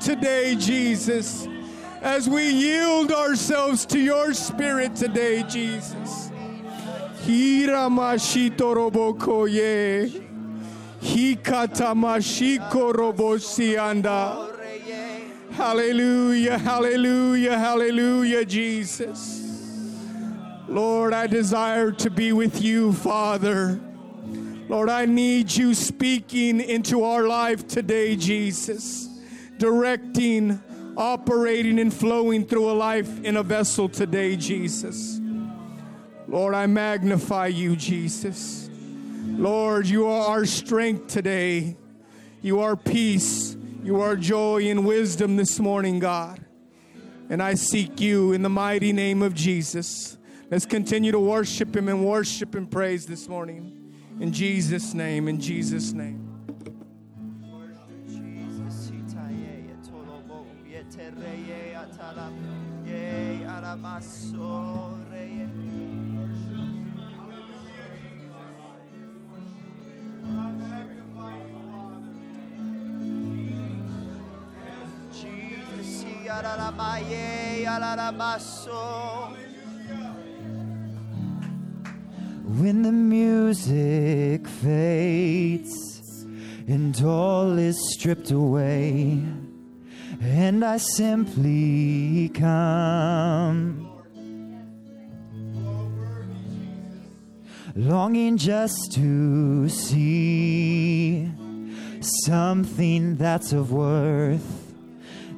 today, Jesus, as we yield ourselves to your spirit today, Jesus. Hiramashito robokoye. Hikatamashiko robosianda. Hallelujah, hallelujah, hallelujah, Jesus. Lord, I desire to be with you, Father. Lord, I need you speaking into our life today, Jesus, directing, operating, and flowing through a life in a vessel today, Jesus. Lord, I magnify you, Jesus. Lord, you are our strength today. You are peace. You are joy and wisdom this morning, God. And I seek you in the mighty name of Jesus. Let's continue to worship him and worship and praise this morning. In Jesus' name, in Jesus' name. When the music fades and all is stripped away, and I simply come, longing just to see something that's of worth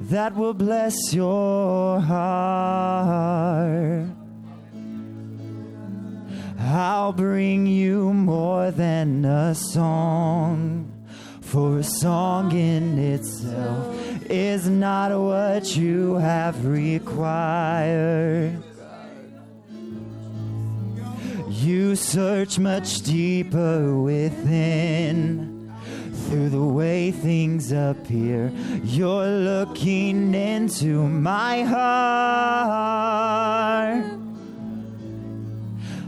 that will bless your heart. I'll bring you more than a song, for a song in itself is not what you have required. You search much deeper within through the way things appear. You're looking into my heart.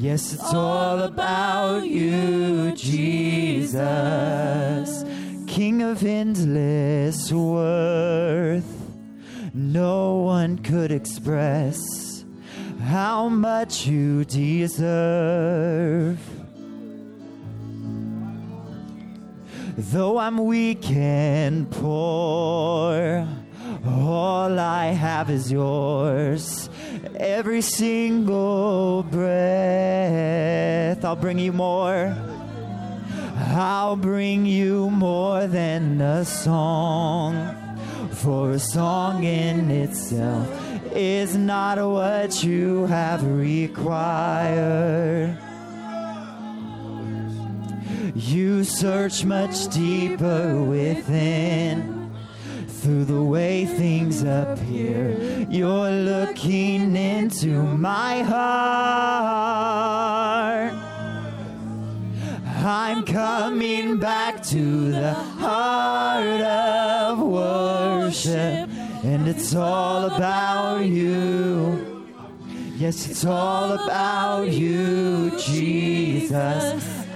Yes, it's all about you, Jesus, King of endless worth. No one could express how much you deserve. Though I'm weak and poor, all I have is yours. Every single breath, I'll bring you more. I'll bring you more than a song. For a song in itself is not what you have required. You search much deeper within through the way things appear. You're looking into my heart. I'm coming back to the heart of worship, and it's all about you. Yes, it's all about you, Jesus.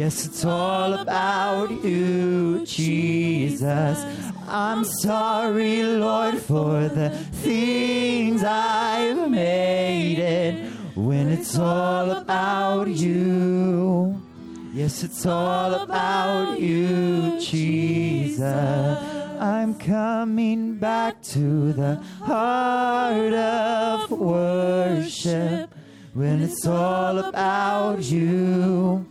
Yes, it's all about you, Jesus. I'm sorry, Lord, for the things I've made it when it's all about you. Yes, it's all about you, Jesus. I'm coming back to the heart of worship when it's all about you.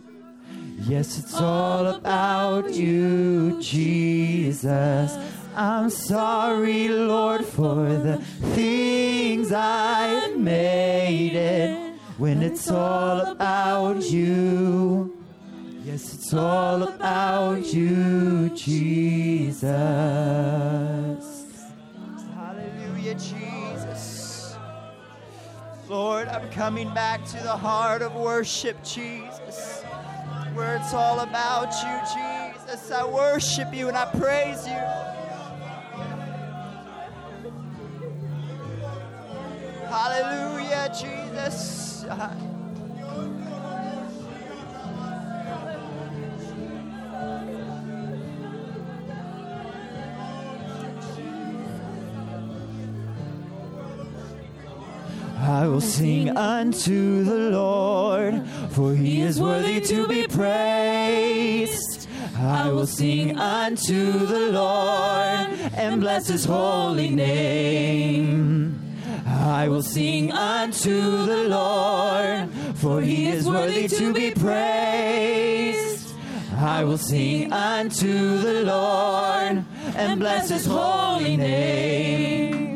Yes, it's all about you, Jesus. I'm sorry, Lord, for the things I've made it when it's all about you. Yes, it's all about you, Jesus. Hallelujah, Jesus. Lord, I'm coming back to the heart of worship, Jesus, where it's all about you, Jesus. I worship you and I praise you. Hallelujah, Jesus. I will sing unto the Lord, for he is worthy to be praised. I will sing unto the Lord and bless his holy name. I will sing unto the Lord, for he is worthy to be praised. I will sing unto the Lord and bless his holy name.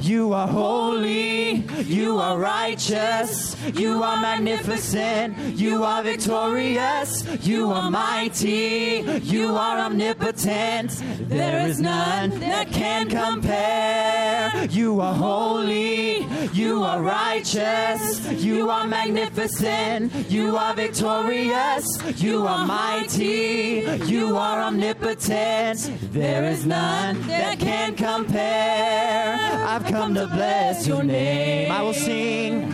You are holy, you are righteous, you are magnificent, you are victorious, you are mighty, you are omnipotent. There is none that can compare. You are holy, you are righteous, you are magnificent, you are victorious, you are mighty, you are omnipotent. There is none that can compare. I've come to bless your name. I will sing,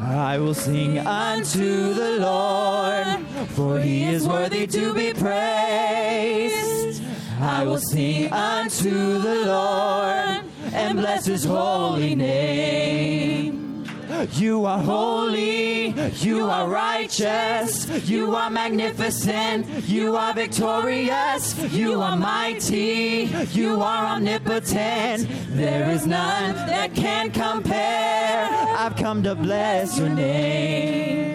I will sing unto the Lord, for he is worthy to be praised. I will sing unto the Lord and bless his holy name. You are holy, you are righteous, you are magnificent, you are victorious, you are mighty, you are omnipotent. There is none that can compare. I've come to bless your name.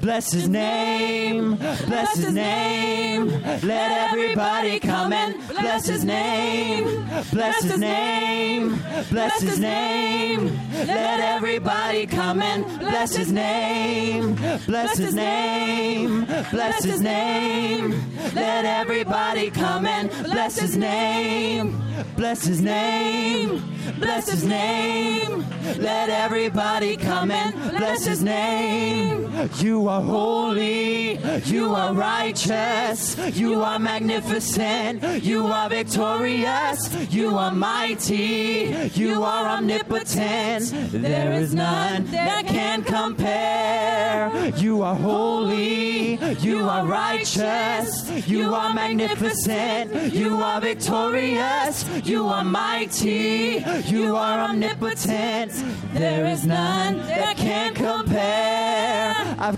Bless his name, bless his name. Let everybody come and bless his name, bless his name, bless his name. Let everybody come and bless his name, bless his name, bless his name. Let everybody come and bless his name, bless his name, bless his name. Let everybody come and bless his name. Are holy, you are righteous, you are magnificent, you are victorious, you are mighty, you are omnipotent. There is none that can compare. You are holy, you are righteous, you are magnificent, you are victorious, you are mighty, you are omnipotent. There is none that can compare. I've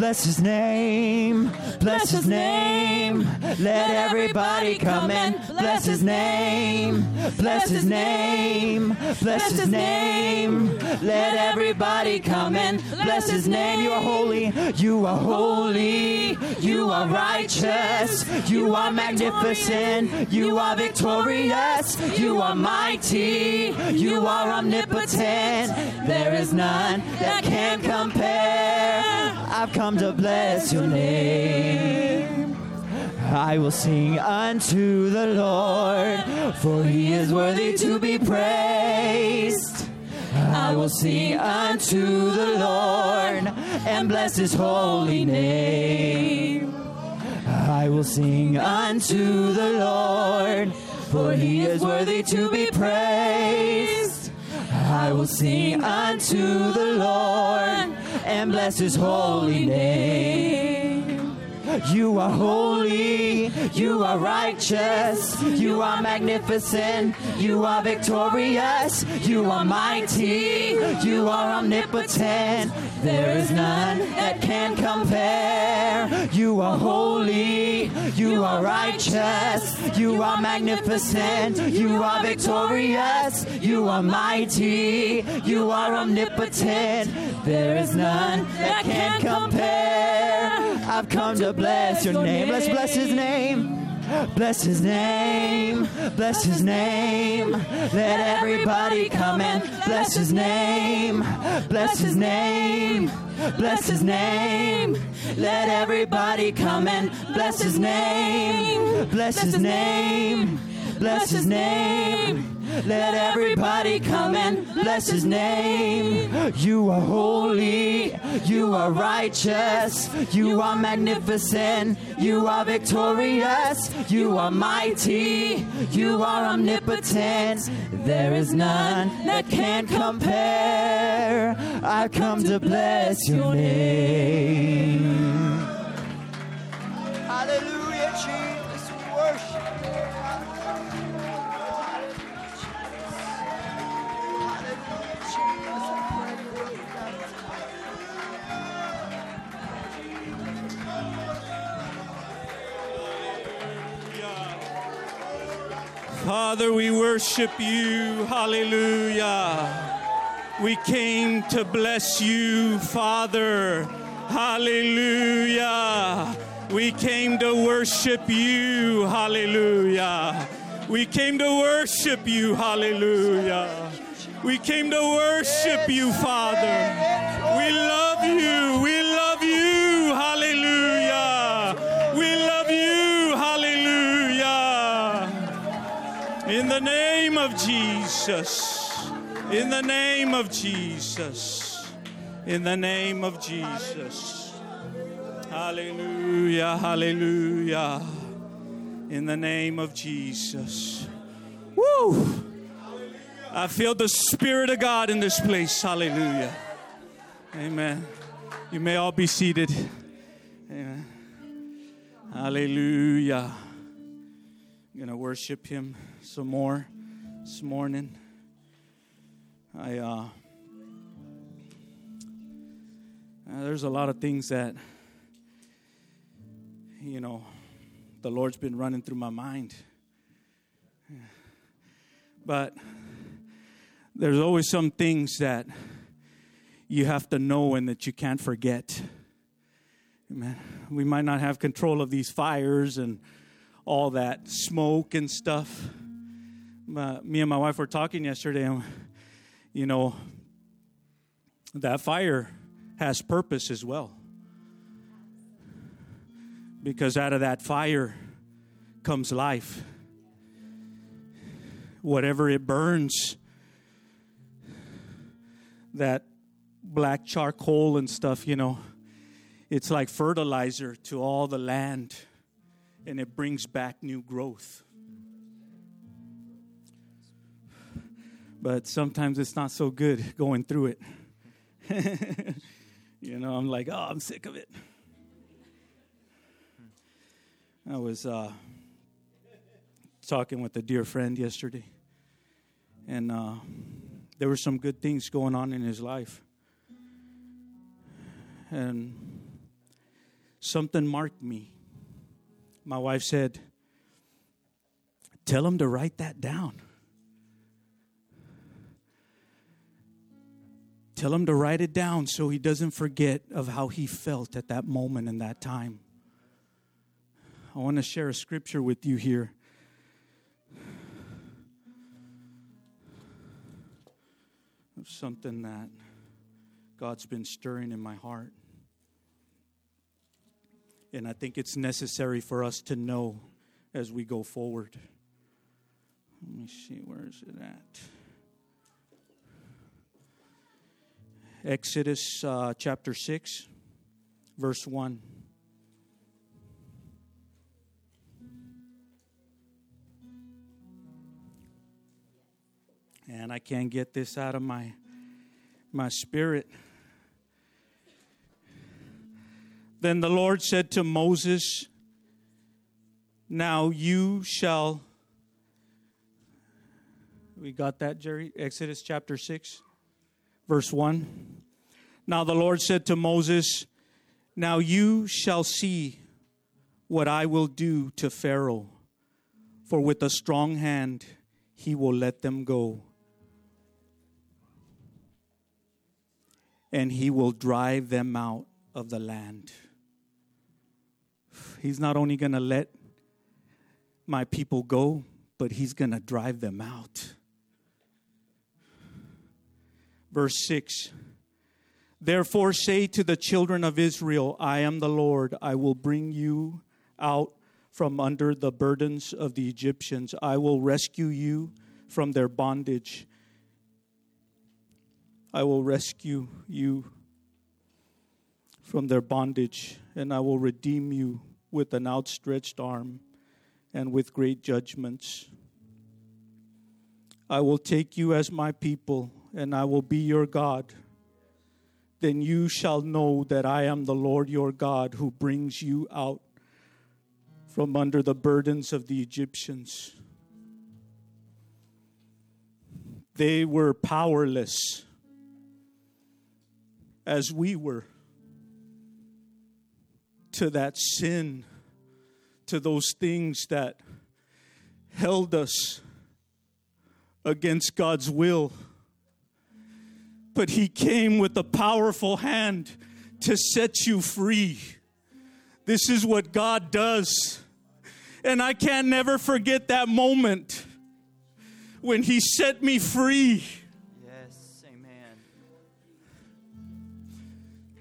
his name, bless his name. Let everybody come and bless his name, bless his name, bless his name. Let everybody come and bless his name. You are holy, you are holy, you are righteous, you are magnificent, you are victorious, you are mighty, you are omnipotent. There is none that can compare. I've come to bless your name. I will sing unto the Lord, for he is worthy to be praised. I will sing unto the Lord and bless his holy name. I will sing unto the Lord, for he is worthy to be praised. I will sing unto the Lord and bless his holy name. You are holy, you are righteous, you are magnificent, you are victorious, you are mighty, you are omnipotent. There is none that can compare. You are holy, you are righteous, you are magnificent, you are victorious, you are mighty, you are omnipotent. There is none that can compare. I've come to bless your name. Let's bless his name. Bless his name, bless his name. Let everybody come and bless his name, bless his name, bless his name. Let everybody come and bless his name, bless his name, bless his name. Let everybody come and bless his name. You are holy, you are righteous, you are magnificent, you are victorious, you are mighty, you are omnipotent. There is none that can compare. I come to bless your name. Hallelujah, Father, we worship you. Hallelujah. We came to bless you, Father. Hallelujah. We came to worship you. Hallelujah. We came to worship you. Hallelujah. We came to worship you, Father. We love of Jesus. In the name of Jesus. In the name of Jesus. Hallelujah. Hallelujah. In the name of Jesus. Woo! I feel the Spirit of God in this place. Hallelujah. Amen. You may all be seated. Amen. Hallelujah. I'm going to worship Him some more this morning. I, uh, uh, there's a lot of things that, you know, the Lord's been running through my mind. But there's always some things that you have to know and that you can't forget. Amen. We might not have control of these fires and all that smoke and stuff. But me and my wife were talking yesterday, and you know, that fire has purpose as well. Because out of that fire comes life. Whatever it burns, that black charcoal and stuff, you know, it's like fertilizer to all the land and it brings back new growth. But sometimes it's not so good going through it. you know, I'm like, oh, I'm sick of it. I was uh, talking with a dear friend yesterday, and uh, there were some good things going on in his life. And something marked me. My wife said, Tell him to write that down. Tell him to write it down so he doesn't forget of how he felt at that moment and that time. I want to share a scripture with you here. Of something that God's been stirring in my heart. And I think it's necessary for us to know as we go forward. Let me see, where is it at? Exodus uh, chapter 6, verse 1. And I can't get this out of my, my spirit. Then the Lord said to Moses, Now you shall. We got that, Jerry? Exodus chapter 6, verse 1. Now the Lord said to Moses, Now you shall see what I will do to Pharaoh, for with a strong hand he will let them go. And he will drive them out of the land. He's not only going to let my people go, but he's going to drive them out. Verse 6 Therefore, say to the children of Israel, I am the Lord. I will bring you out from under the burdens of the Egyptians. I will rescue you from their bondage. I will rescue you from their bondage, and I will redeem you with an outstretched arm and with great judgments. I will take you as my people, and I will be your God. Then you shall know that I am the Lord your God who brings you out from under the burdens of the Egyptians. They were powerless as we were to that sin, to those things that held us against God's will. But He came with a powerful hand to set you free. This is what God does. And I can never forget that moment when He set me free. Yes, amen.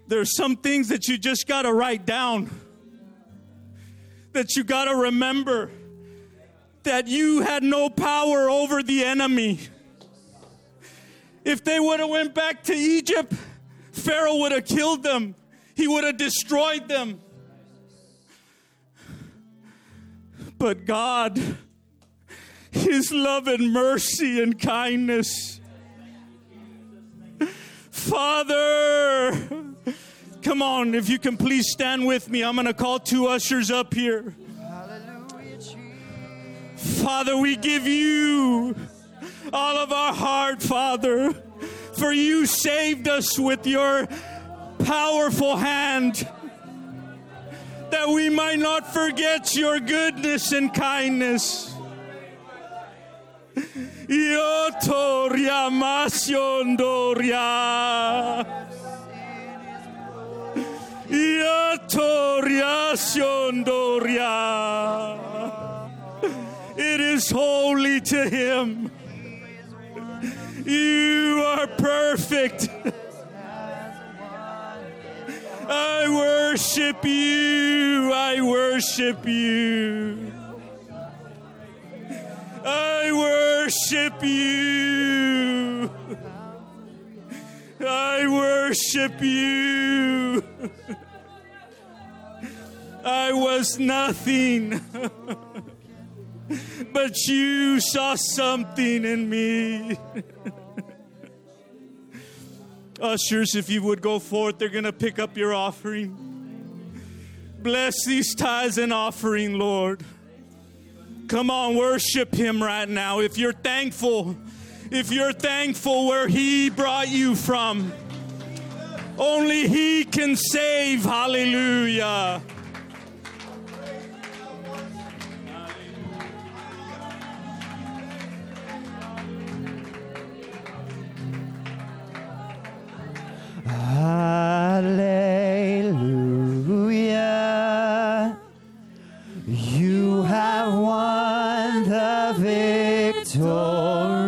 There's some things that you just got to write down, that you got to remember that you had no power over the enemy. If they would have went back to Egypt, Pharaoh would have killed them. He would have destroyed them. But God, his love and mercy and kindness. Father, come on, if you can please stand with me. I'm going to call two ushers up here. Father, we give you all of our heart, Father, for you saved us with your powerful hand that we might not forget your goodness and kindness. It is holy to him. You are perfect. I worship you. I worship you. I worship you. I worship you. I was nothing, but you saw something in me. Ushers, if you would go forth, they're going to pick up your offering. Bless these tithes and offering, Lord. Come on, worship Him right now. If you're thankful, if you're thankful where He brought you from, only He can save. Hallelujah. Hallelujah. You have won the victory.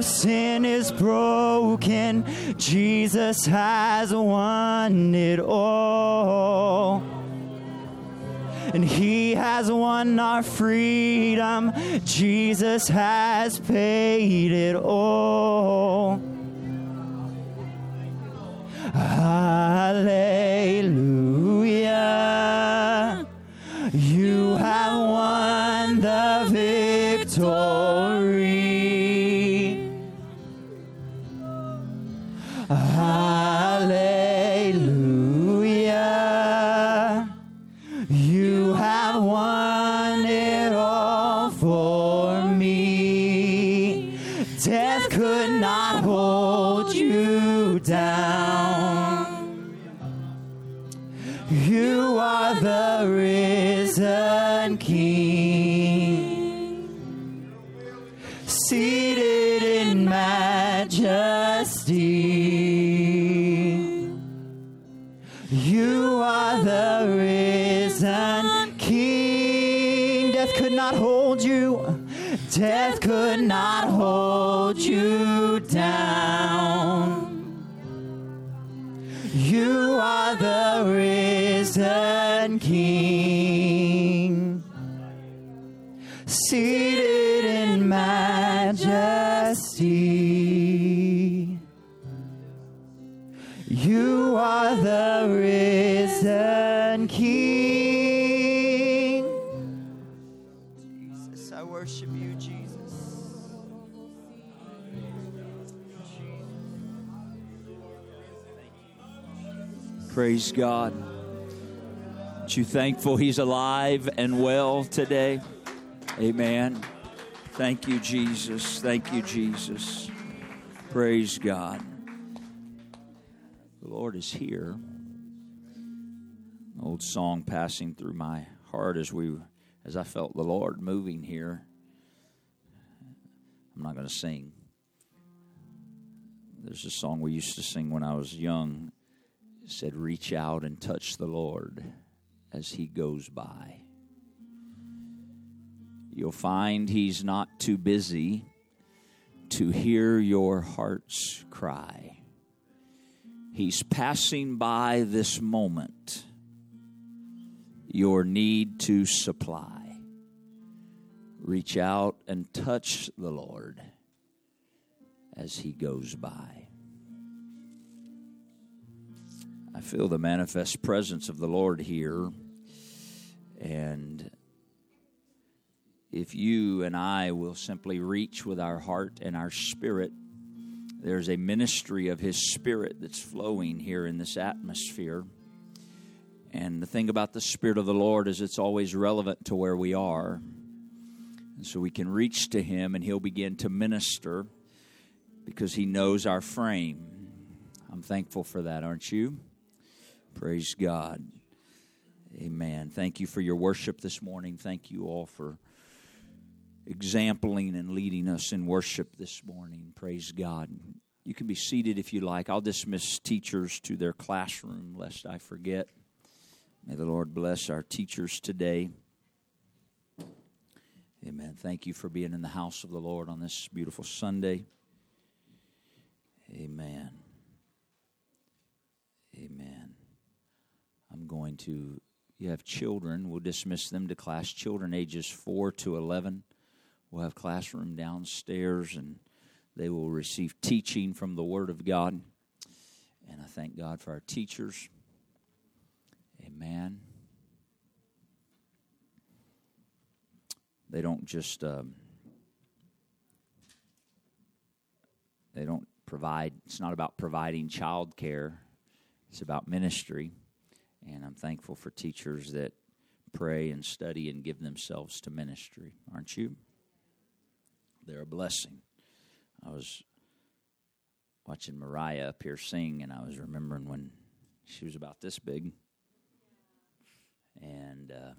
Of sin is broken. Jesus has won it all. And he has won our freedom. Jesus has paid it all. King, seated in majesty. You are the risen King. Jesus, I worship you, Jesus. Praise God. Aren't you thankful He's alive and well today? Amen. Thank you, Jesus. Thank you, Jesus. Praise God. The Lord is here. An old song passing through my heart as we as I felt the Lord moving here. I'm not going to sing. There's a song we used to sing when I was young said, Reach out and touch the Lord as he goes by. You'll find he's not too busy to hear your heart's cry. He's passing by this moment, your need to supply. Reach out and touch the Lord as he goes by. I feel the manifest presence of the Lord here. And if you and I will simply reach with our heart and our spirit, there's a ministry of His Spirit that's flowing here in this atmosphere. And the thing about the Spirit of the Lord is it's always relevant to where we are. And so we can reach to Him and He'll begin to minister because He knows our frame. I'm thankful for that, aren't you? Praise God. Amen. Thank you for your worship this morning. Thank you all for exempling and leading us in worship this morning. Praise God. You can be seated if you like. I'll dismiss teachers to their classroom lest I forget. May the Lord bless our teachers today. Amen. Thank you for being in the house of the Lord on this beautiful Sunday. Amen. Amen. I'm going to, you have children, we'll dismiss them to class. Children ages 4 to 11 We'll have classroom downstairs and they will receive teaching from the Word of God. And I thank God for our teachers. Amen. They don't just um, they don't provide. It's not about providing child care. It's about ministry, and I'm thankful for teachers that pray and study and give themselves to ministry. Aren't you? They're a blessing. I was watching Mariah up here sing, and I was remembering when she was about this big. And uh,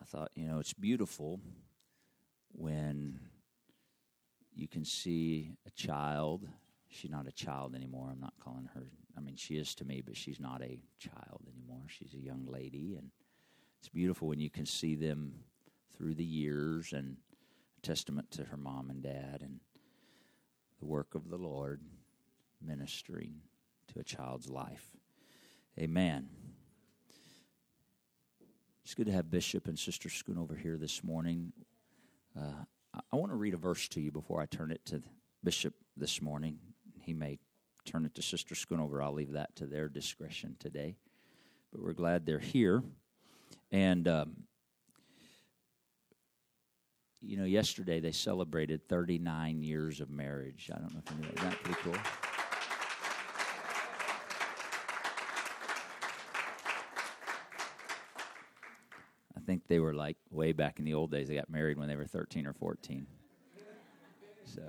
I thought, you know, it's beautiful when you can see a child. She's not a child anymore. I'm not calling her, I mean, she is to me, but she's not a child anymore. She's a young lady. And it's beautiful when you can see them through the years and a testament to her mom and dad and the work of the Lord ministering to a child's life. Amen. It's good to have Bishop and Sister Schoonover here this morning. Uh, I, I want to read a verse to you before I turn it to Bishop this morning. He may turn it to Sister Schoonover. I'll leave that to their discretion today. But we're glad they're here. And, um, you know, yesterday they celebrated 39 years of marriage. I don't know if you knew that. Pretty cool? I think they were like way back in the old days. They got married when they were 13 or 14. So,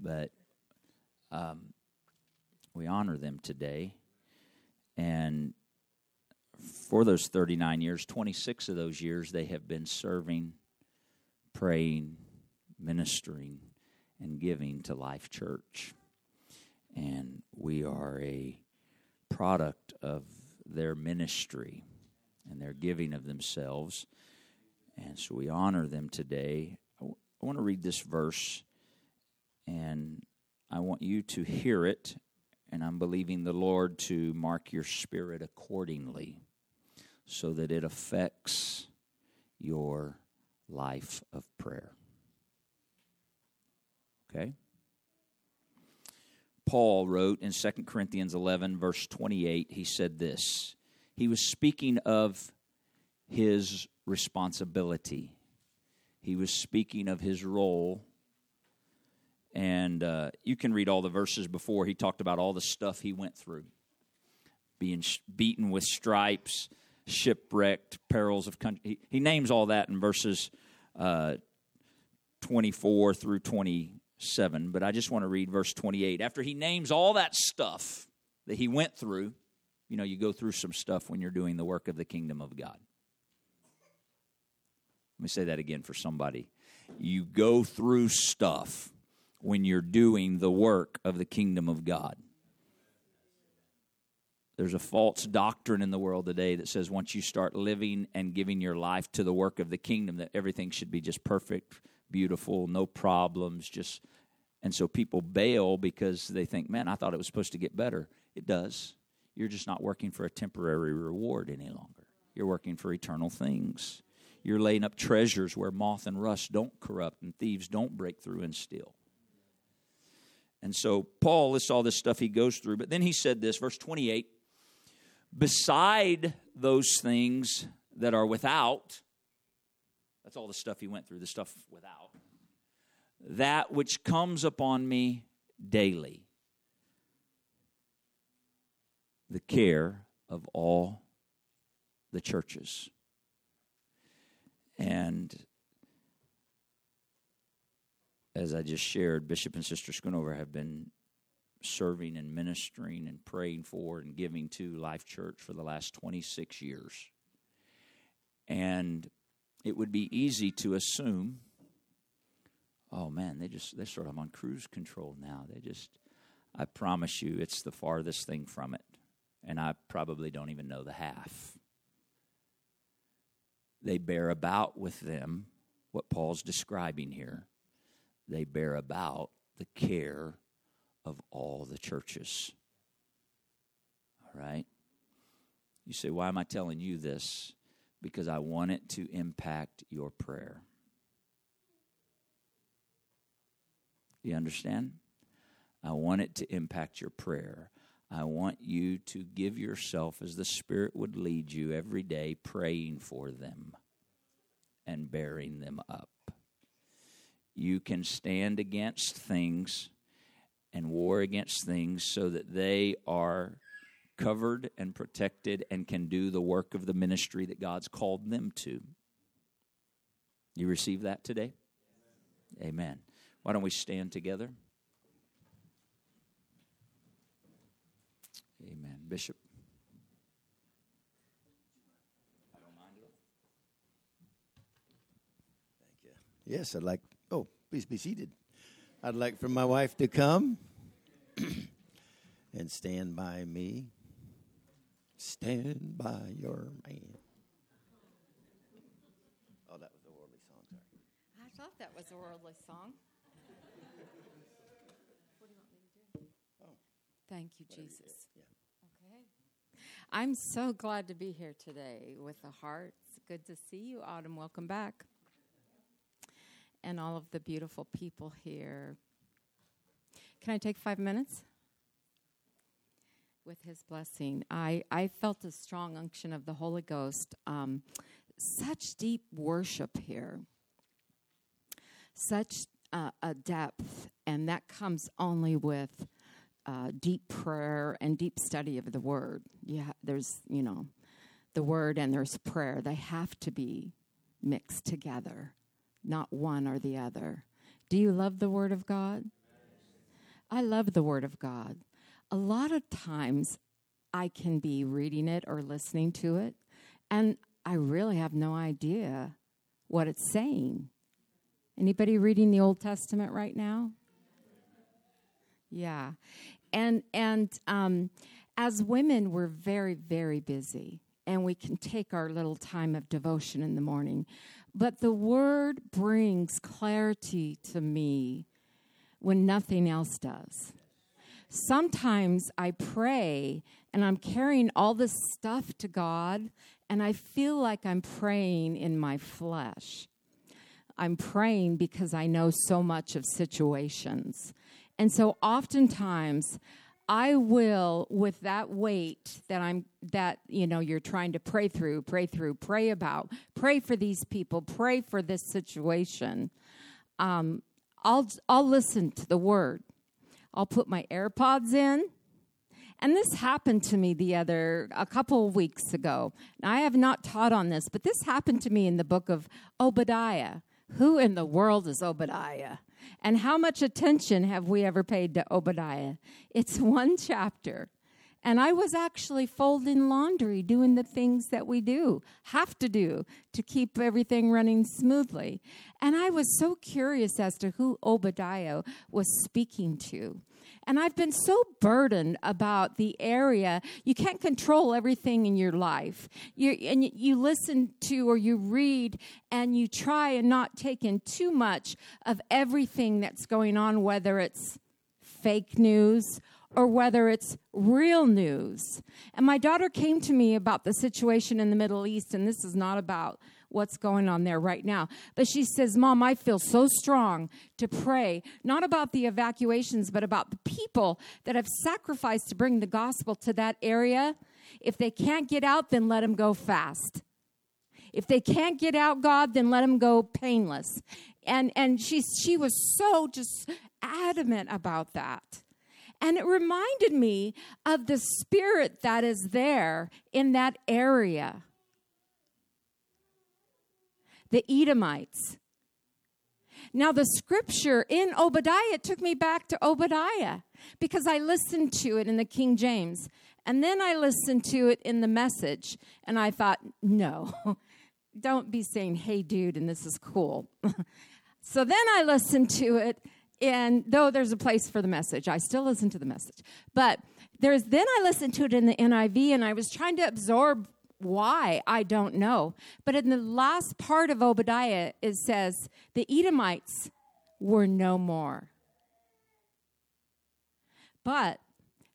but um, we honor them today. And for those 39 years, 26 of those years, they have been serving, praying, ministering, and giving to Life Church. And we are a product of their ministry and their giving of themselves. And so we honor them today. I, w- I want to read this verse, and I want you to hear it, and I'm believing the Lord to mark your spirit accordingly so that it affects your life of prayer. Okay? Paul wrote in 2 Corinthians 11, verse 28, he said this. He was speaking of his responsibility, he was speaking of his role. And uh, you can read all the verses before. He talked about all the stuff he went through being sh- beaten with stripes, shipwrecked, perils of country. He, he names all that in verses uh, 24 through 27. But I just want to read verse 28. After he names all that stuff that he went through, you know, you go through some stuff when you're doing the work of the kingdom of God. Let me say that again for somebody. You go through stuff when you're doing the work of the kingdom of God. There's a false doctrine in the world today that says once you start living and giving your life to the work of the kingdom, that everything should be just perfect, beautiful, no problems, just. And so people bail because they think, man, I thought it was supposed to get better. It does. You're just not working for a temporary reward any longer. You're working for eternal things. You're laying up treasures where moth and rust don't corrupt and thieves don't break through and steal. And so Paul lists all this stuff he goes through, but then he said this, verse 28 beside those things that are without, That's all the stuff he went through, the stuff without. That which comes upon me daily. The care of all the churches. And as I just shared, Bishop and Sister Schoonover have been serving and ministering and praying for and giving to Life Church for the last 26 years. And it would be easy to assume, oh man, they just, they're sort of on cruise control now. They just, I promise you, it's the farthest thing from it. And I probably don't even know the half. They bear about with them what Paul's describing here. They bear about the care of all the churches. All right? You say, why am I telling you this? Because I want it to impact your prayer. You understand? I want it to impact your prayer. I want you to give yourself as the Spirit would lead you every day, praying for them and bearing them up. You can stand against things and war against things so that they are covered and protected and can do the work of the ministry that God's called them to. You receive that today? Amen. Why don't we stand together? Amen. Bishop. Thank you. Yes, I'd like, oh, please be seated. I'd like for my wife to come and stand by me. Stand by your man. Oh, that was a worldly song. Sorry. I thought that was a worldly song. What do you want me to do? Oh. Thank you, Jesus. Yeah. Okay. I'm so glad to be here today with the heart. It's good to see you, Autumn. Welcome back. And all of the beautiful people here. Can I take five minutes? With his blessing. I, I felt a strong unction of the Holy Ghost. Um, such deep worship here. Such uh, a depth. And that comes only with uh, deep prayer and deep study of the Word. Yeah, there's, you know, the Word and there's prayer. They have to be mixed together, not one or the other. Do you love the Word of God? I love the Word of God. A lot of times I can be reading it or listening to it, and I really have no idea what it's saying. Anybody reading the Old Testament right now? Yeah, and and um, as women, we're very very busy, and we can take our little time of devotion in the morning, but the Word brings clarity to me when nothing else does. Sometimes I pray and I'm carrying all this stuff to God, and I feel like I'm praying in my flesh. I'm praying because I know so much of situations. And so oftentimes I will with that weight that I'm that you know you're trying to pray through, pray through, pray about, pray for these people, pray for this situation. Um, I'll I'll listen to the word. I'll put my AirPods in. And this happened to me the other a couple of weeks ago. Now I have not taught on this, but this happened to me in the book of Obadiah. Who in the world is Obadiah? And how much attention have we ever paid to Obadiah? It's one chapter. And I was actually folding laundry, doing the things that we do, have to do to keep everything running smoothly. And I was so curious as to who Obadiah was speaking to. And I've been so burdened about the area. You can't control everything in your life. You, and you, you listen to or you read and you try and not take in too much of everything that's going on, whether it's fake news or whether it's real news. And my daughter came to me about the situation in the Middle East, and this is not about what's going on there right now. But she says, Mom, I feel so strong to pray, not about the evacuations, but about the people that have sacrificed to bring the gospel to that area. If they can't get out, then let them go fast. If they can't get out, God, then let them go painless. And and she she was so just adamant about that. And it reminded me of the spirit that is there in that area. The Edomites. Now, the scripture in Obadiah, took me back to Obadiah because I listened to it in the King James. And then I listened to it in the message, and I thought, no, don't be saying, hey, dude, and this is cool. so then I listened to it, and though there's a place for the message, I still listen to the message. But there's then I listened to it in the NIV, and I was trying to absorb why I don't know. But in the last part of Obadiah, it says the Edomites were no more. But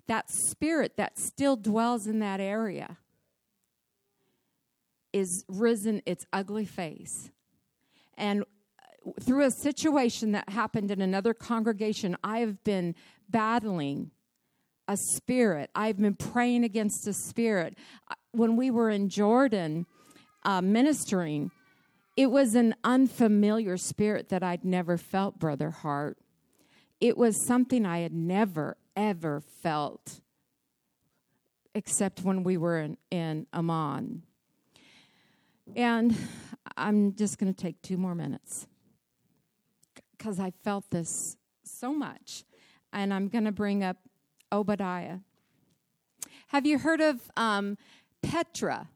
that spirit that still dwells in that area is risen its ugly face. And uh, through a situation that happened in another congregation, I have been battling a spirit. I've been praying against a spirit. When we were in Jordan uh, ministering, it was an unfamiliar spirit that I'd never felt, Brother Hart. It was something I had never, ever felt except when we were in, in Amman. And I'm just going to take two more minutes because I felt this so much. And I'm going to bring up Obadiah. Have you heard of um, Petra?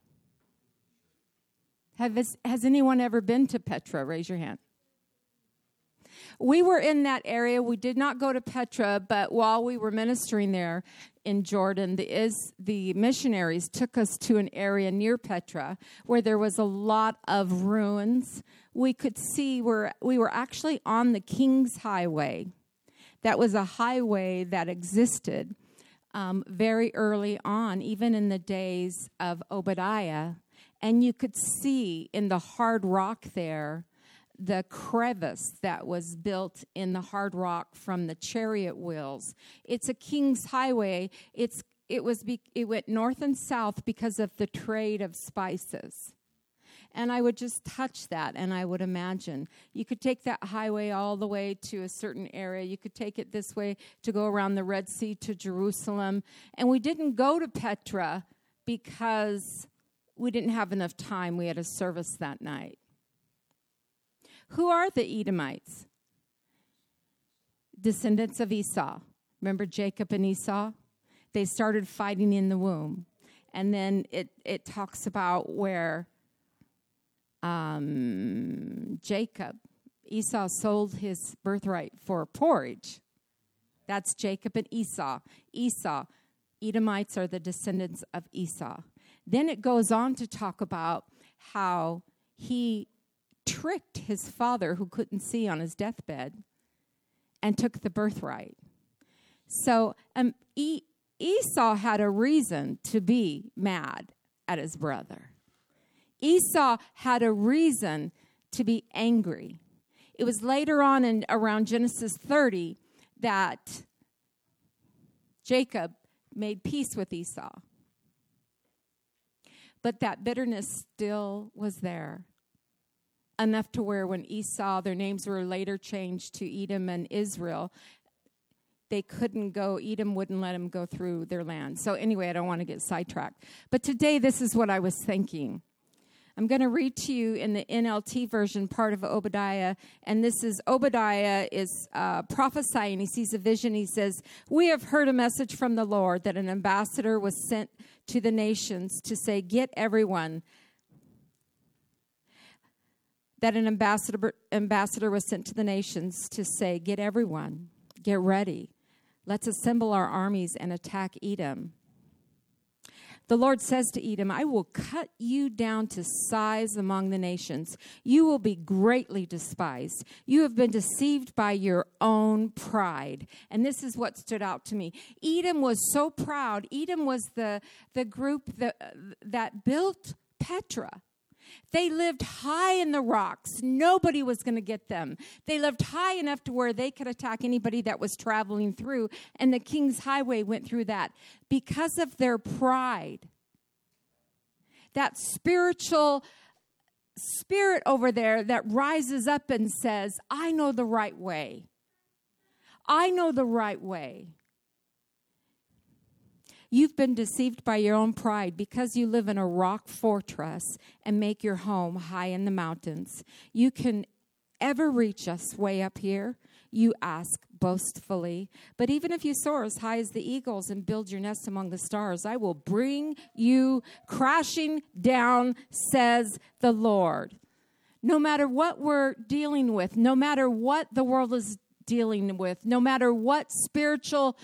Have, has anyone ever been to Petra? Raise your hand. We were in that area. We did not go to Petra, but while we were ministering there in Jordan, the, is, the missionaries took us to an area near Petra where there was a lot of ruins. We could see where we were actually on the King's Highway. That was a highway that existed um, very early on, even in the days of Obadiah. And you could see in the hard rock there the crevice that was built in the hard rock from the chariot wheels. It's a king's highway. It's it was be, it went north and south because of the trade of spices. And I would just touch that and I would imagine you could take that highway all the way to a certain area. You could take it this way to go around the Red Sea to Jerusalem. And we didn't go to Petra because we didn't have enough time. We had a service that night. Who are the Edomites? Descendants of Esau. Remember Jacob and Esau? They started fighting in the womb. And then it, it talks about where um, Jacob, Esau sold his birthright for porridge. That's Jacob and Esau. Esau, Edomites are the descendants of Esau. Then it goes on to talk about how he tricked his father, who couldn't see on his deathbed, and took the birthright. So um, e- Esau had a reason to be mad at his brother. Esau had a reason to be angry. It was later on in around Genesis 30 that Jacob made peace with Esau. But that bitterness still was there enough to where when Esau, their names were later changed to Edom and Israel, they couldn't go, Edom wouldn't let them go through their land. So, anyway, I don't want to get sidetracked. But today, this is what I was thinking. I'm going to read to you in the NLT version part of Obadiah, and this is Obadiah is uh, prophesying. He sees a vision. He says, "We have heard a message from the Lord that an ambassador was sent to the nations to say, get everyone that an ambassador, ambassador was sent to the nations to say, Get everyone, get ready. Let's assemble our armies and attack Edom. The Lord says to Edom, I will cut you down to size among the nations. You will be greatly despised. You have been deceived by your own pride. And this is what stood out to me. Edom was so proud. Edom was the, the group that, that built Petra. They lived high in the rocks. Nobody was going to get them. They lived high enough to where they could attack anybody that was traveling through, and the King's Highway went through that because of their pride. That spiritual spirit over there that rises up and says, I know the right way. I know the right way. You've been deceived by your own pride because you live in a rock fortress and make your home high in the mountains. You can ever reach us way up here, you ask boastfully. But even if you soar as high as the eagles and build your nest among the stars, I will bring you crashing down, says the Lord. No matter what we're dealing with, no matter what the world is dealing with, no matter what spiritual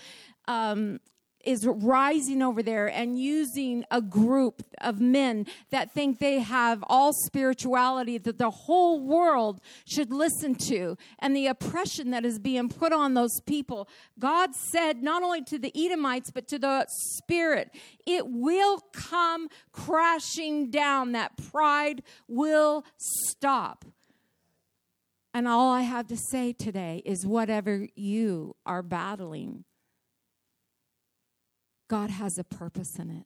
um, is rising over there and using a group of men that think they have all spirituality that the whole world should listen to and the oppression that is being put on those people. God said not only to the Edomites but to the spirit, it will come crashing down. That pride will stop. And all I have to say today is whatever you are battling God has a purpose in it.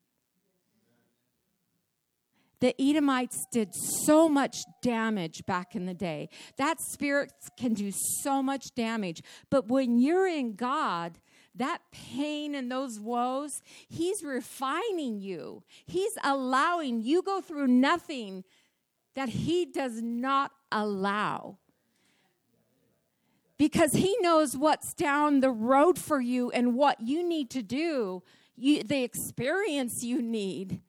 The Edomites did so much damage back in the day. That spirit can do so much damage. But when you're in God, that pain and those woes, He's refining you. He's allowing you go through nothing that He does not allow. Because He knows what's down the road for you and what you need to do you, the experience you need,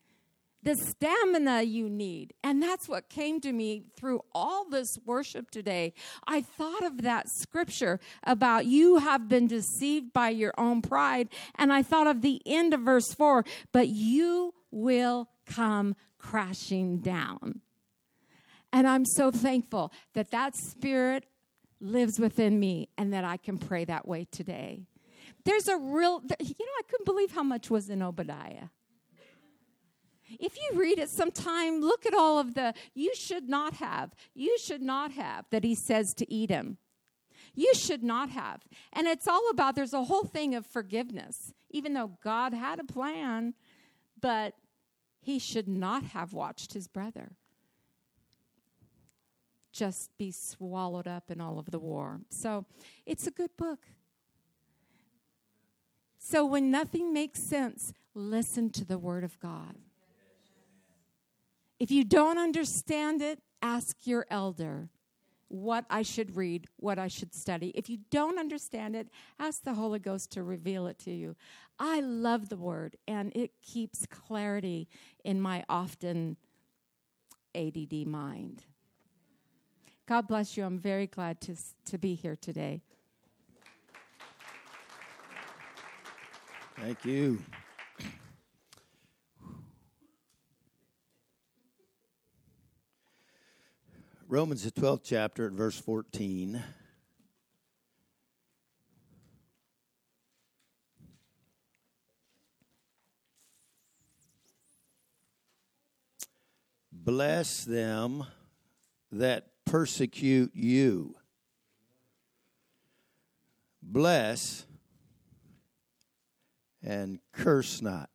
the stamina you need. And that's what came to me through all this worship today. I thought of that scripture about you have been deceived by your own pride. And I thought of the end of verse 4 but you will come crashing down. And I'm so thankful that that spirit lives within me and that I can pray that way today. There's a real, you know, I couldn't believe how much was in Obadiah. If you read it sometime, look at all of the you should not have, you should not have that he says to Edom. You should not have. And it's all about there's a whole thing of forgiveness, even though God had a plan, but he should not have watched his brother just be swallowed up in all of the war. So it's a good book. So when nothing makes sense, listen to the Word of God. If you don't understand it, ask your elder what I should read, what I should study. If you don't understand it, ask the Holy Ghost to reveal it to you. I love the Word, and it keeps clarity in my often ADD mind. God bless you. I'm very glad to, to be here today. Thank you. Romans, the 12th chapter, at verse 14. Bless them that persecute you. Bless and curse not.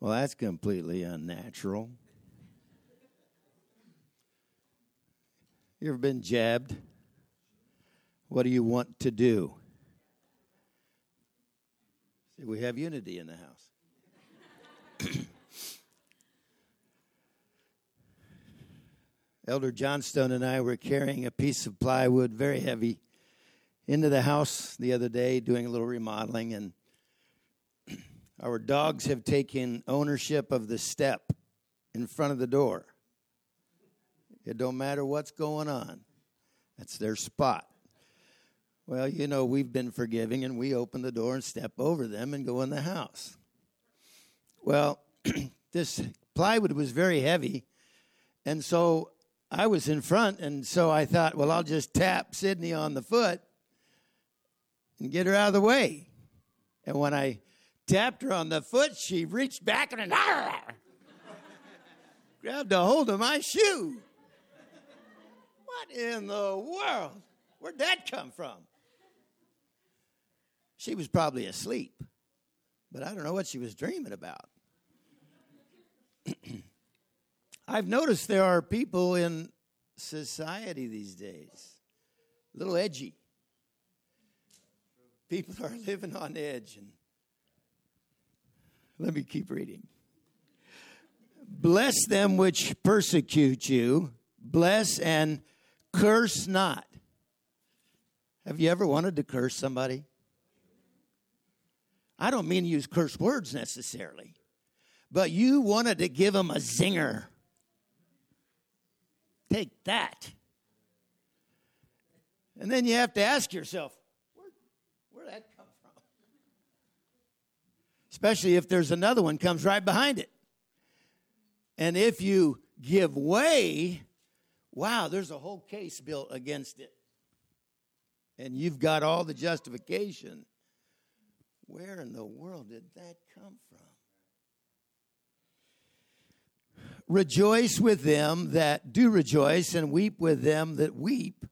Well, that's completely unnatural. You ever been jabbed? What do you want to do? See, we have unity in the house. Elder Johnstone and I were carrying a piece of plywood, very heavy, into the house the other day doing a little remodeling, and our dogs have taken ownership of the step in front of the door. It don't matter what's going on. That's their spot. Well, you know, we've been forgiving and we open the door and step over them and go in the house. Well, this plywood was very heavy, and so I was in front, and so I thought, well, I'll just tap Sydney on the foot and get her out of the way. And when I tapped her on the foot, she reached back and grabbed a hold of my shoe. What in the world? Where'd that come from? She was probably asleep, but I don't know what she was dreaming about. I've noticed there are people in society these days, a little edgy. People are living on edge. And let me keep reading. Bless them which persecute you, bless and curse not. Have you ever wanted to curse somebody? I don't mean to use curse words necessarily, but you wanted to give them a zinger. Take that. And then you have to ask yourself, where, where did that come from? Especially if there's another one comes right behind it. And if you give way, wow, there's a whole case built against it. And you've got all the justification. Where in the world did that come from? Rejoice with them that do rejoice, and weep with them that weep.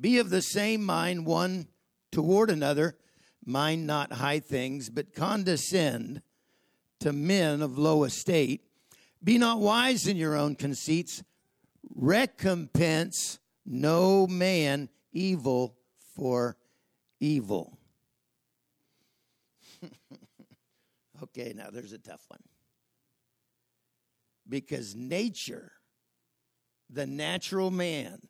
Be of the same mind one toward another. Mind not high things, but condescend to men of low estate. Be not wise in your own conceits. Recompense no man evil for evil. okay, now there's a tough one. Because nature, the natural man,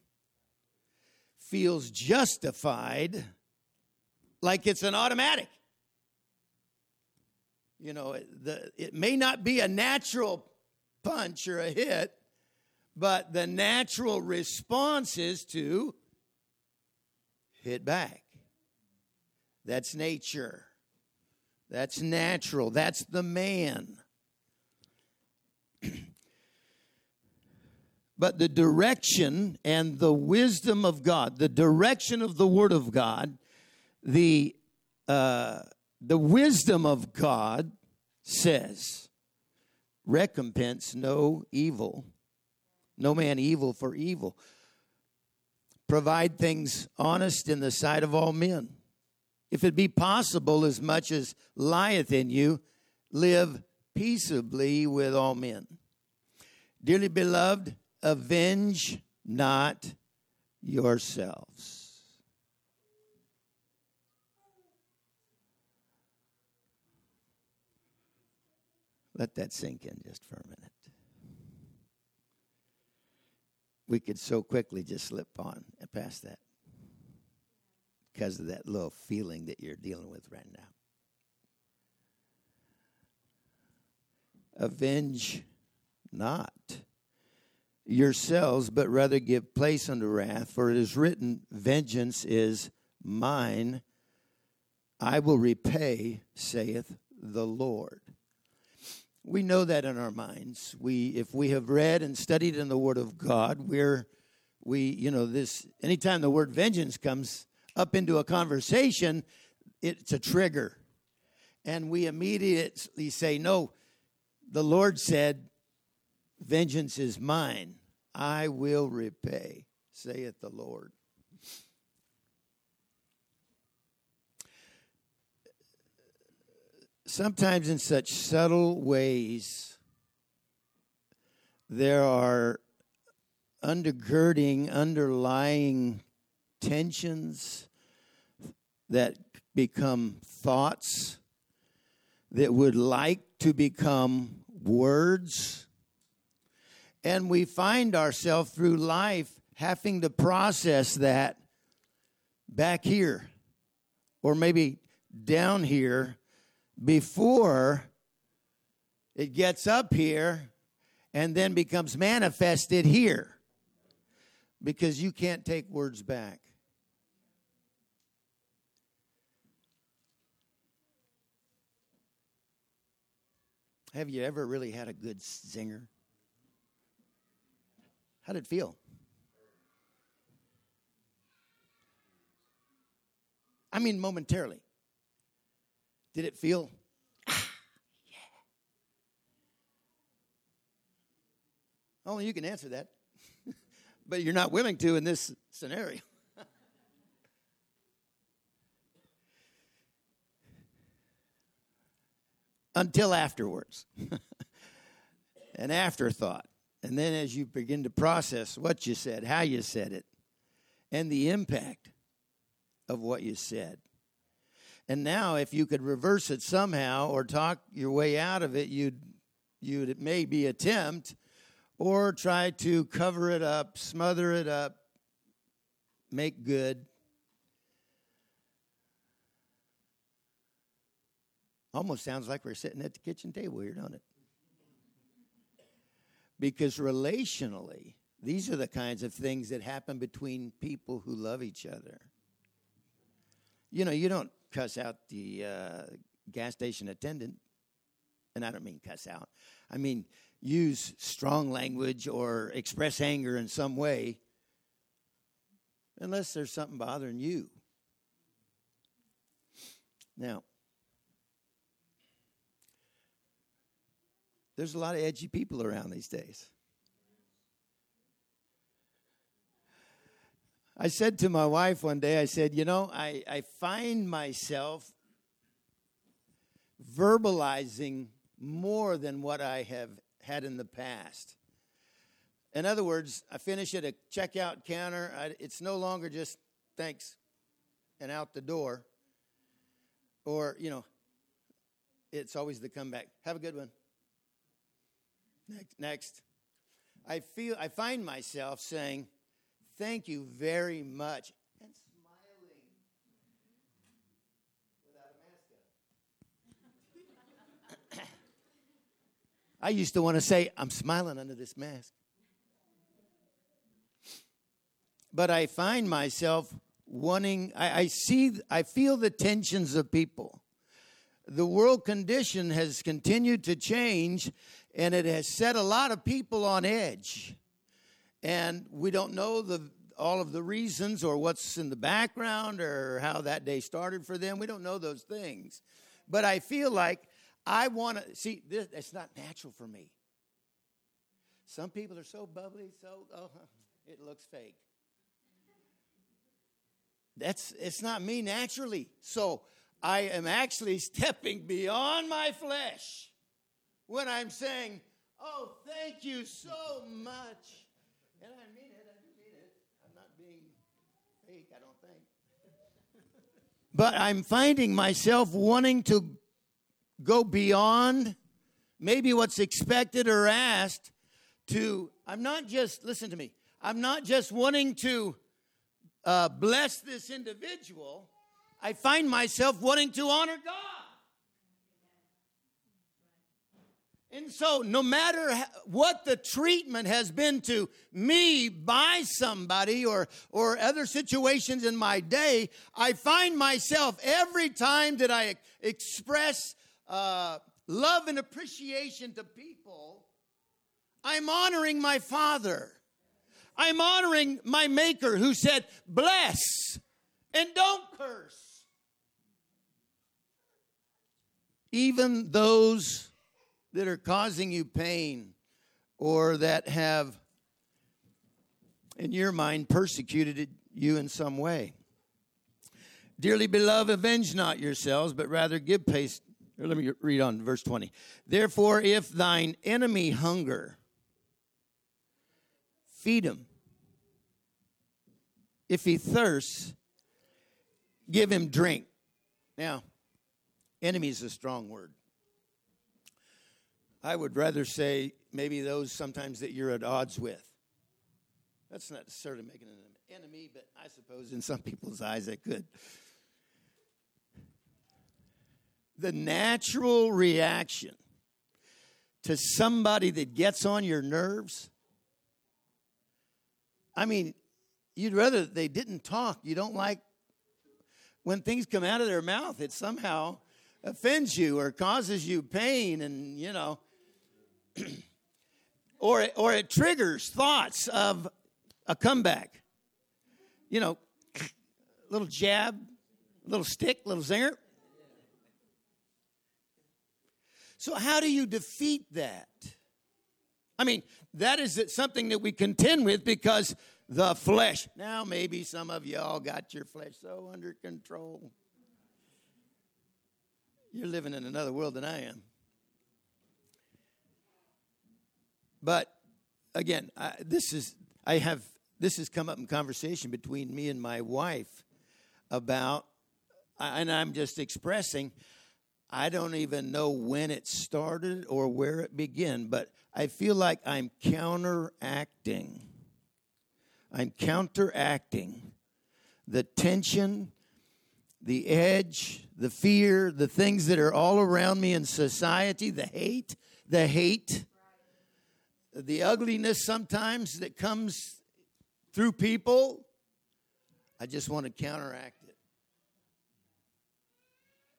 feels justified like it's an automatic. You know, the, it may not be a natural punch or a hit, but the natural response is to hit back. That's nature. That's natural. That's the man. but the direction and the wisdom of God, the direction of the Word of God, the uh, the wisdom of God says, recompense no evil, no man evil for evil. Provide things honest in the sight of all men. If it be possible, as much as lieth in you, live peaceably with all men. Dearly beloved, avenge not yourselves. Let that sink in just for a minute. We could so quickly just slip on and past that because of that little feeling that you're dealing with right now. Avenge not yourselves, but rather give place unto wrath, for it is written, Vengeance is mine, I will repay, saith the Lord. We know that in our minds. We, if we have read and studied in the Word of God, we're, we, you know, this, anytime the word vengeance comes up into a conversation, it's a trigger. And we immediately say, no, the Lord said, vengeance is mine. I will repay, saith the Lord. Sometimes in such subtle ways, there are undergirding, underlying tensions that become thoughts that would like to become words. And we find ourselves through life having to process that back here or maybe down here before it gets up here and then becomes manifested here because you can't take words back. Have you ever really had a good singer? How did it feel? I mean, momentarily. Did it feel, ah, yeah? Only you can answer that. but you're not willing to in this scenario. Until afterwards. An afterthought. And then as you begin to process what you said, how you said it, and the impact of what you said. And now if you could reverse it somehow or talk your way out of it, you'd you'd maybe attempt or try to cover it up, smother it up, make good. Almost sounds like we're sitting at the kitchen table here, don't it? Because relationally, these are the kinds of things that happen between people who love each other. You know, you don't cuss out the uh, gas station attendant, and I don't mean cuss out, I mean use strong language or express anger in some way unless there's something bothering you. Now, there's a lot of edgy people around these days. I said to my wife one day, I said, You know, I, I find myself verbalizing more than what I have had in the past. In other words, I finish at a checkout counter. I, it's no longer just thanks and out the door. Or, you know, it's always the comeback. Have a good one. Next. next. I feel I find myself saying, Thank you very much. And smiling without a mask. I used to want to say, I'm smiling under this mask. But I find myself wanting, I, I see, I feel the tensions of people. The world condition has continued to change, and it has set a lot of people on edge and we don't know the all of the reasons or what's in the background or how that day started for them. We don't know those things. But I feel like I want to see this it's not natural for me. Some people are so bubbly, so oh, it looks fake. That's it's not me naturally. So I am actually stepping beyond my flesh when I'm saying, "Oh, thank you so much." And I mean it, I do mean it. I'm not being fake, I don't think. but I'm finding myself wanting to go beyond maybe what's expected or asked to, I'm not just, listen to me, I'm not just wanting to uh, bless this individual, I find myself wanting to honor God. And so, no matter what the treatment has been to me by somebody or, or other situations in my day, I find myself every time that I express uh, love and appreciation to people, I'm honoring my Father. I'm honoring my Maker who said, Bless and don't curse. Even those that are causing you pain or that have, in your mind, persecuted you in some way. Dearly beloved, avenge not yourselves, but rather give pace. Let me read on verse 20. Therefore, if thine enemy hunger, feed him. If he thirsts, give him drink. Now, enemy is a strong word. I would rather say maybe those sometimes that you're at odds with. That's not necessarily making an enemy, but I suppose in some people's eyes it could. The natural reaction to somebody that gets on your nerves, I mean, you'd rather they didn't talk. You don't like when things come out of their mouth, it somehow offends you or causes you pain, and you know or, it, or it triggers thoughts of a comeback. You know, little jab, little stick, little zinger. So, how do you defeat that? I mean, that is something that we contend with because the flesh. Now, maybe some of y'all got your flesh so under control. You're living in another world than I am. But again, I, this is I have this has come up in conversation between me and my wife about, and I'm just expressing. I don't even know when it started or where it began, but I feel like I'm counteracting. I'm counteracting the tension, the edge, the fear, the things that are all around me in society, the hate, the hate, the ugliness sometimes that comes through people. I just want to counteract it.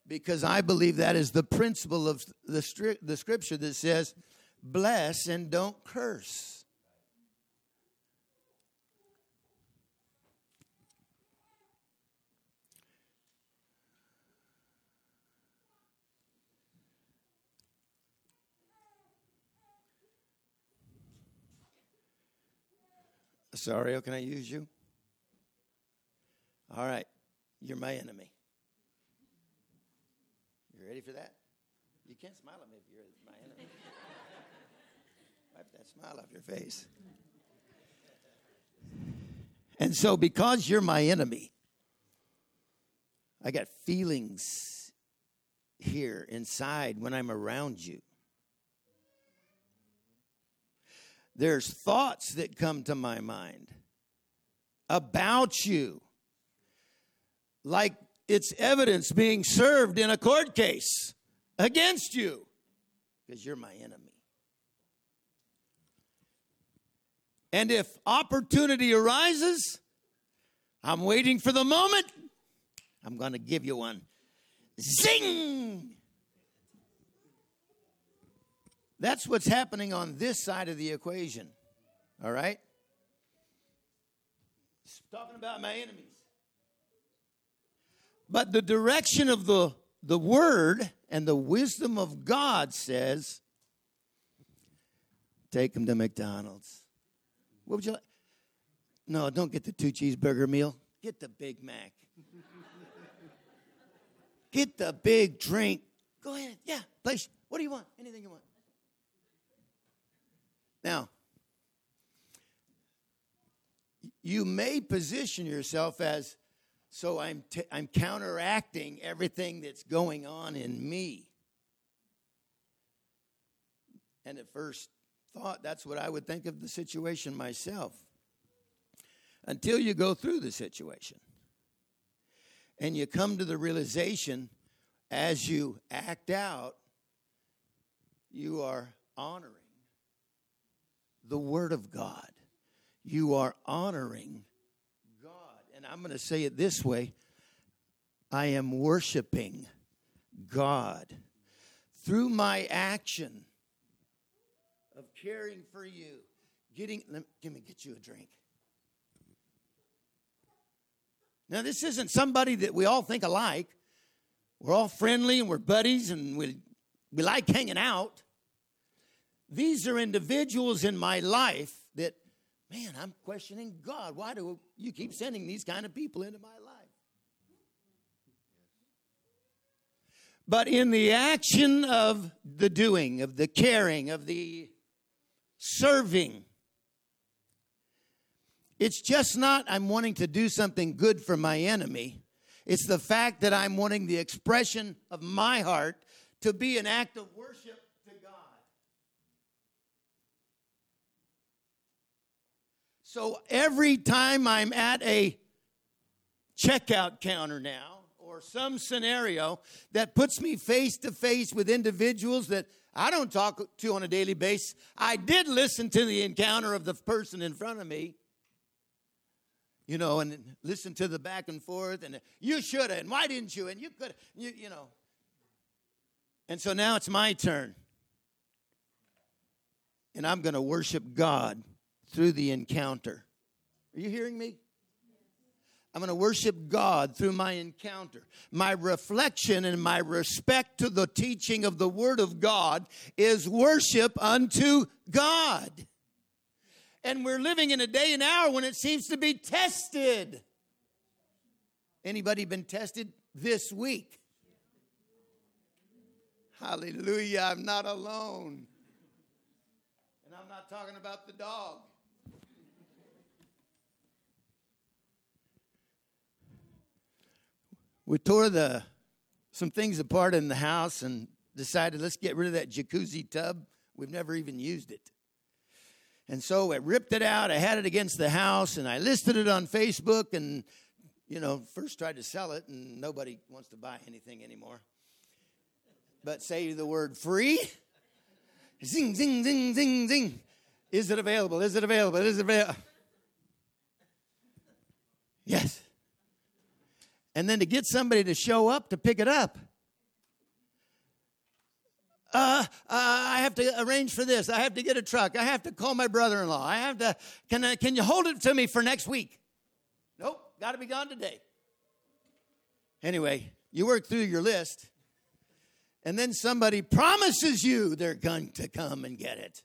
Because I believe that is the principle of the, the scripture that says, bless and don't curse. Sorry, can I use you? All right, you're my enemy. You ready for that? You can't smile at me if you're my enemy. Wipe that smile off your face. And so, because you're my enemy, I got feelings here inside when I'm around you. There's thoughts that come to my mind about you, like it's evidence being served in a court case against you because you're my enemy. And if opportunity arises, I'm waiting for the moment. I'm going to give you one. Zing! That's what's happening on this side of the equation. All right? talking about my enemies. But the direction of the, the word and the wisdom of God says take them to McDonald's. What would you like? No, don't get the two cheeseburger meal. Get the Big Mac. get the big drink. Go ahead. Yeah, place. What do you want? Anything you want. Now, you may position yourself as so I'm, t- I'm counteracting everything that's going on in me. And at first thought, that's what I would think of the situation myself. Until you go through the situation and you come to the realization as you act out, you are honoring the Word of God. You are honoring God. And I'm going to say it this way I am worshiping God through my action of caring for you. Getting, let, give me, get you a drink. Now, this isn't somebody that we all think alike. We're all friendly and we're buddies and we, we like hanging out. These are individuals in my life that, man, I'm questioning God. Why do you keep sending these kind of people into my life? But in the action of the doing, of the caring, of the serving, it's just not I'm wanting to do something good for my enemy. It's the fact that I'm wanting the expression of my heart to be an act of worship So every time I'm at a checkout counter now, or some scenario that puts me face to face with individuals that I don't talk to on a daily basis, I did listen to the encounter of the person in front of me. You know, and listen to the back and forth, and you should have, and why didn't you, and you could, you, you know. And so now it's my turn. And I'm going to worship God through the encounter. Are you hearing me? I'm going to worship God through my encounter. My reflection and my respect to the teaching of the Word of God is worship unto God. And we're living in a day and hour when it seems to be tested. Anybody been tested this week? Hallelujah, I'm not alone. And I'm not talking about the dog. We tore the some things apart in the house and decided let's get rid of that jacuzzi tub. We've never even used it. And so I ripped it out. I had it against the house and I listed it on Facebook and you know, first tried to sell it and nobody wants to buy anything anymore. But say the word free. Zing, zing, zing, zing, zing. Is it available? Is it available? Is it available? Yes. And then to get somebody to show up to pick it up. Uh, uh, I have to arrange for this. I have to get a truck. I have to call my brother-in-law. I have to. Can I, Can you hold it to me for next week? Nope. Got to be gone today. Anyway, you work through your list, and then somebody promises you they're going to come and get it.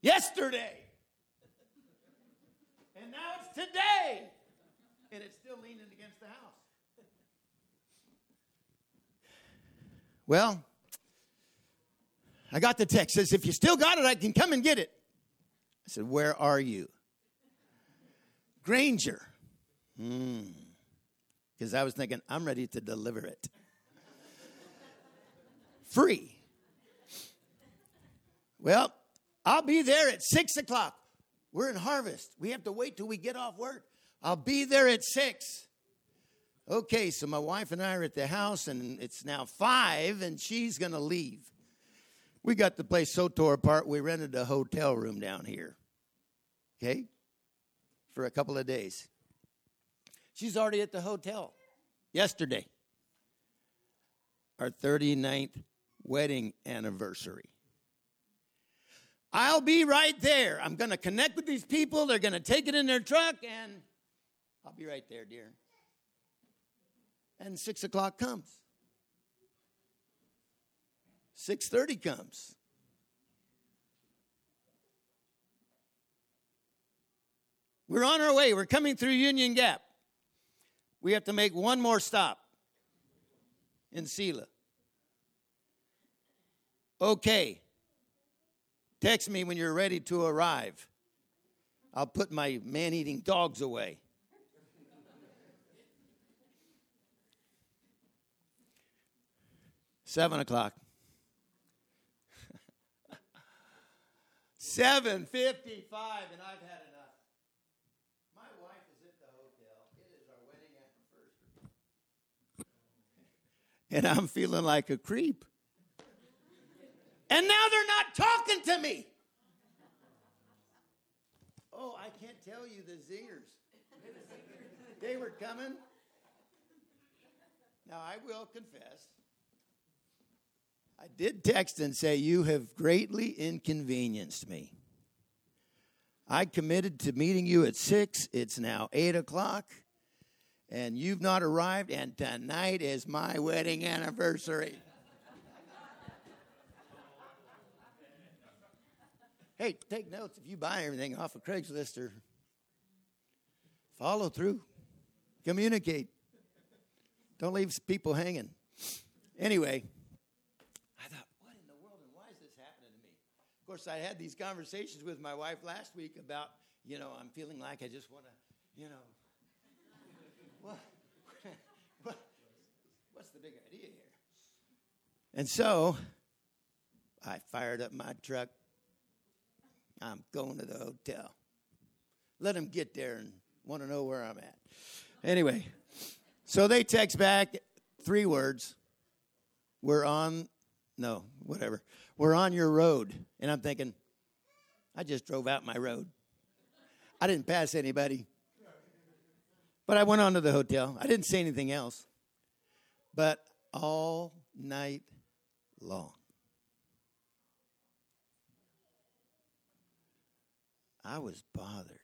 Yesterday. And now it's today. And it's still leaning against the house. Well, I got the text. Says, if you still got it, I can come and get it. I said, Where are you? Granger. Because hmm. I was thinking, I'm ready to deliver it. Free. Well, I'll be there at six o'clock. We're in harvest. We have to wait till we get off work. I'll be there at six. Okay, so my wife and I are at the house, and it's now five, and she's going to leave. We got the place so tore apart, we rented a hotel room down here. Okay? For a couple of days. She's already at the hotel yesterday. Our 39th wedding anniversary. I'll be right there. I'm going to connect with these people. They're going to take it in their truck, and I'll be right there, dear. And six o'clock comes. Six thirty comes. We're on our way. We're coming through Union Gap. We have to make one more stop in Selah. Okay. Text me when you're ready to arrive. I'll put my man eating dogs away. Seven o'clock. Seven fifty-five, and I've had enough. My wife is at the hotel. It is our wedding anniversary, and I'm feeling like a creep. And now they're not talking to me. Oh, I can't tell you the zingers. They were coming. Now, I will confess, I did text and say, You have greatly inconvenienced me. I committed to meeting you at six. It's now eight o'clock, and you've not arrived, and tonight is my wedding anniversary. Hey, take notes if you buy everything off of Craigslist or follow through, communicate. Don't leave people hanging. Anyway, I thought, what in the world and why is this happening to me? Of course, I had these conversations with my wife last week about, you know, I'm feeling like I just want to, you know, what, what, what's the big idea here? And so I fired up my truck, I'm going to the hotel. Let them get there and want to know where I'm at. Anyway, so they text back three words. We're on, no, whatever. We're on your road. And I'm thinking, I just drove out my road. I didn't pass anybody. But I went on to the hotel. I didn't say anything else. But all night long, I was bothered.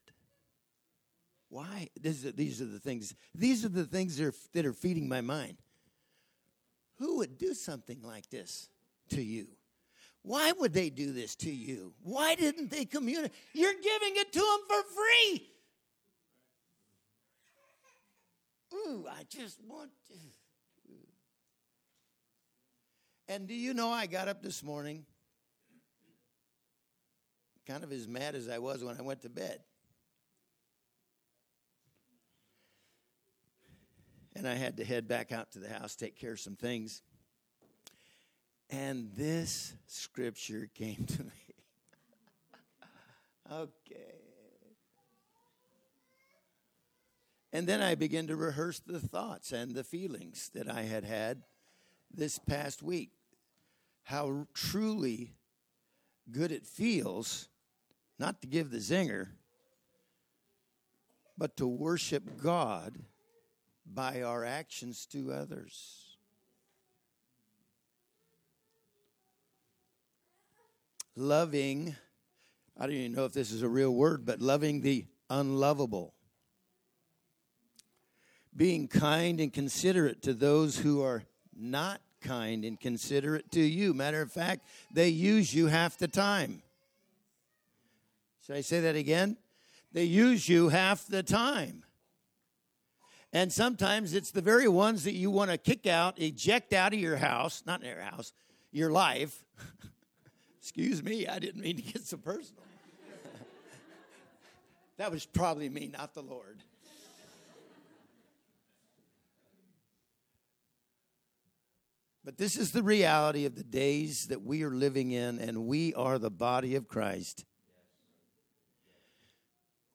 Why? Is, these are the things. These are the things that are, that are feeding my mind. Who would do something like this to you? Why would they do this to you? Why didn't they communicate? You're giving it to them for free. Ooh, I just want to. And do you know I got up this morning kind of as mad as I was when I went to bed. And I had to head back out to the house, take care of some things. And this scripture came to me. okay. And then I began to rehearse the thoughts and the feelings that I had had this past week. How truly good it feels not to give the zinger, but to worship God by our actions to others. Loving, I don't even know if this is a real word, but loving the unlovable. Being kind and considerate to those who are not kind and considerate to you. Matter of fact, they use you half the time. Should I say that again? They use you half the time. And sometimes it's the very ones that you want to kick out, eject out of your house, not your house, your life. Excuse me, I didn't mean to get so personal. that was probably me, not the Lord. But this is the reality of the days that we are living in, and we are the body of Christ.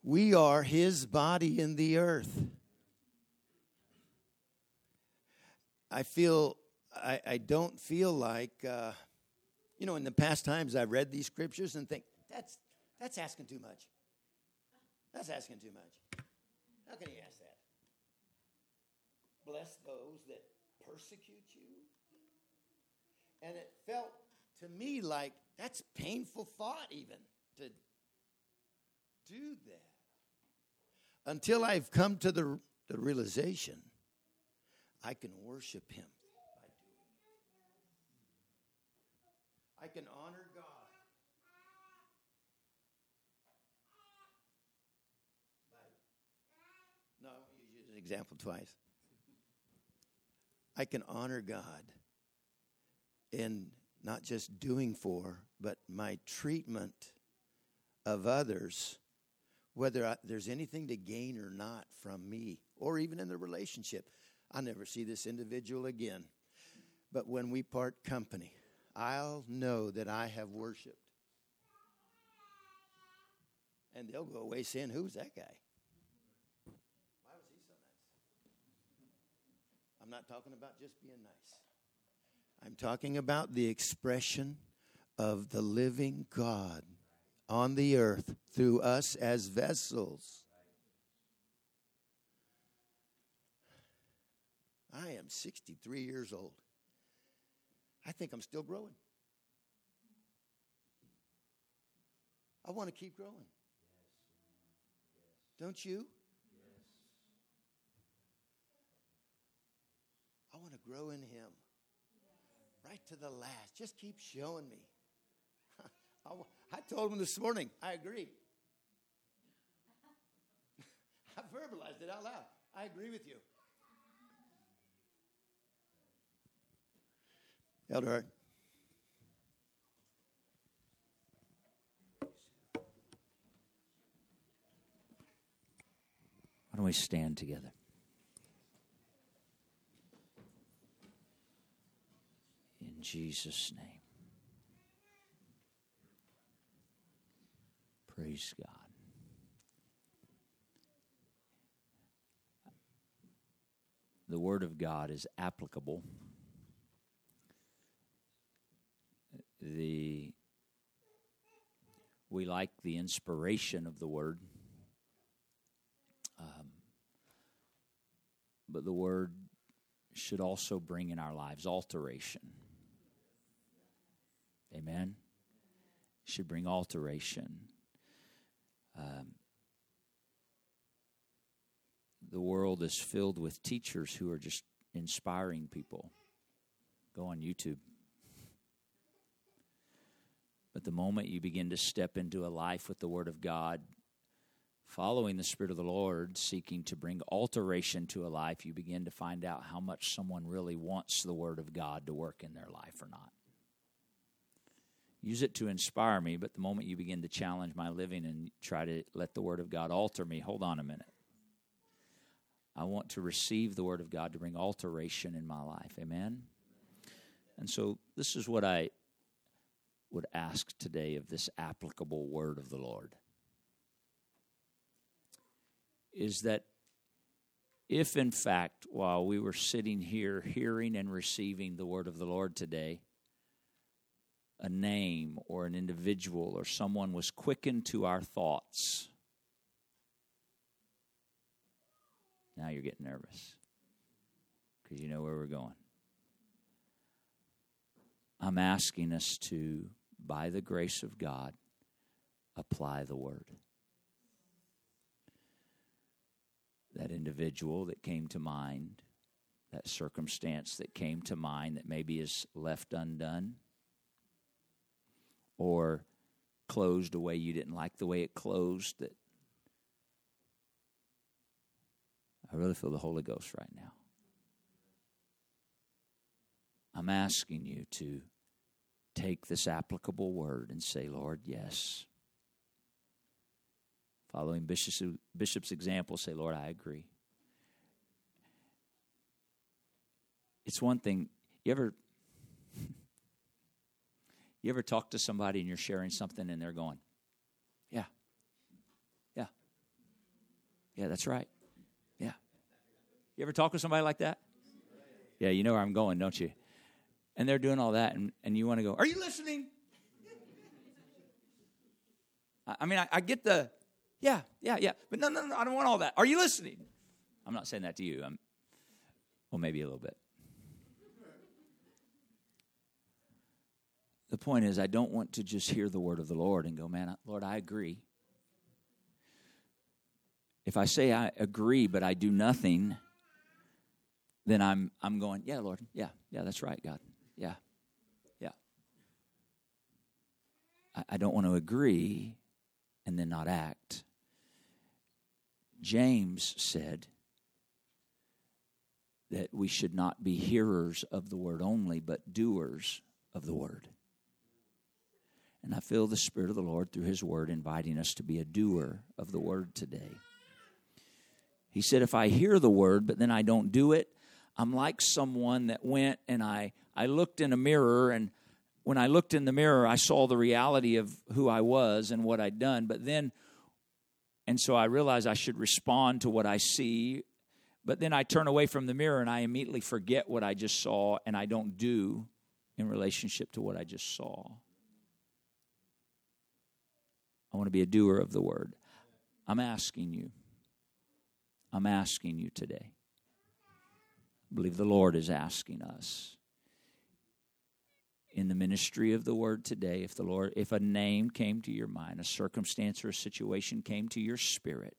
We are his body in the earth. I feel, I, I don't feel like, uh, you know, in the past times I've read these scriptures and think, that's, that's asking too much. That's asking too much. How can he ask that? Bless those that persecute you. And it felt to me like that's painful thought, even to do that. Until I've come to the, the realization I can worship Him by doing it. I can honor God. No, use an example twice. I can honor God in not just doing for, but my treatment of others, whether I, there's anything to gain or not from me, or even in the relationship. I'll never see this individual again. But when we part company, I'll know that I have worshiped. And they'll go away saying, Who's that guy? Why was he so nice? I'm not talking about just being nice. I'm talking about the expression of the living God on the earth through us as vessels. I am 63 years old. I think I'm still growing. I want to keep growing. Don't you? I want to grow in Him right to the last. Just keep showing me. I told him this morning, I agree. I verbalized it out loud. I agree with you. Elder Hart. Why don't we stand together? In Jesus' name. Praise God. The Word of God is applicable. The we like the inspiration of the Word, um, but the Word should also bring in our lives alteration. Amen. Should bring alteration. Um, the world is filled with teachers who are just inspiring people. Go on YouTube. But the moment you begin to step into a life with the Word of God, following the Spirit of the Lord, seeking to bring alteration to a life, you begin to find out how much someone really wants the Word of God to work in their life or not. use it to inspire me, but the moment you begin to challenge my living and try to let the Word of God alter me, hold on a minute. I want to receive the Word of God to bring alteration in my life. Amen? And so, this is what I would ask today of this applicable Word of the Lord is that if, in fact, while we were sitting here hearing and receiving the Word of the Lord today, a name or an individual or someone was quickened to our thoughts. Now you're getting nervous because you know where we're going. I'm asking us to, by the grace of God, apply the word. That individual that came to mind, that circumstance that came to mind that maybe is left undone or closed a way you didn't like the way it closed that I really feel the Holy Ghost right now. I'm asking you to take this applicable word and say, Lord, yes. Following Bishop's, Bishop's example, say, Lord, I agree. It's one thing, you ever you ever talk to somebody and you're sharing something and they're going, Yeah. Yeah. Yeah, that's right. Yeah. You ever talk to somebody like that? Yeah, you know where I'm going, don't you? And they're doing all that, and, and you want to go, Are you listening? I mean, I, I, get the, yeah, yeah, yeah, but no, no, no, I don't want all that. Are you listening? I'm not saying that to you. I'm, well, maybe a little bit. The point is, I don't want to just hear the word of the Lord and go, man, Lord, I agree. If I say I agree, but I do nothing, then I'm, I'm going, yeah, Lord, yeah, yeah, that's right, God, yeah, yeah. I, I don't want to agree and then not act. James said that we should not be hearers of the word only, but doers of the word. And I feel the Spirit of the Lord through His Word inviting us to be a doer of the Word today. He said, If I hear the Word, but then I don't do it, I'm like someone that went and I, I looked in a mirror, and when I looked in the mirror, I saw the reality of who I was and what I'd done. But then, and so I realized I should respond to what I see. But then I turn away from the mirror and I immediately forget what I just saw and I don't do in relationship to what I just saw. I want to be a doer of the word. I'm asking you. I'm asking you today. I believe the Lord is asking us in the ministry of the word today if the Lord if a name came to your mind, a circumstance or a situation came to your spirit,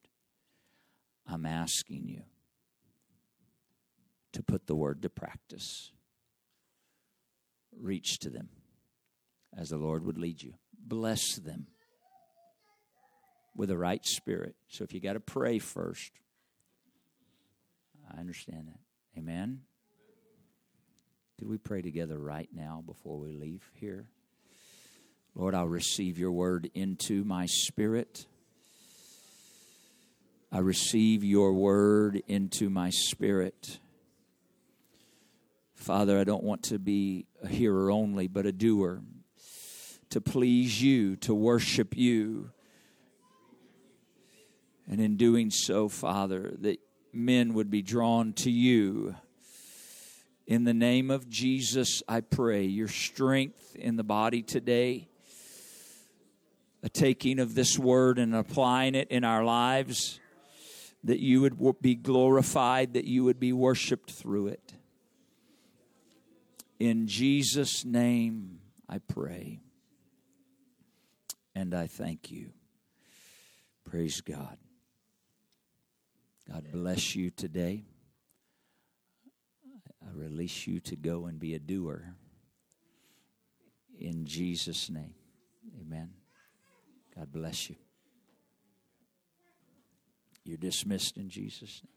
I'm asking you to put the word to practice. Reach to them as the Lord would lead you. Bless them with a right spirit. So if you got to pray first, I understand that. Amen. Could we pray together right now before we leave here? Lord, I'll receive your word into my spirit. I receive your word into my spirit. Father, I don't want to be a hearer only, but a doer, to please you, to worship you, and in doing so, Father, that men would be drawn to you. In the name of Jesus, I pray your strength in the body today, a taking of this word and applying it in our lives, that you would be glorified, that you would be worshiped through it. In Jesus' name, I pray. And I thank you. Praise God. God bless you today. Release you to go and be a doer. In Jesus' name. Amen. God bless you. You're dismissed in Jesus' name.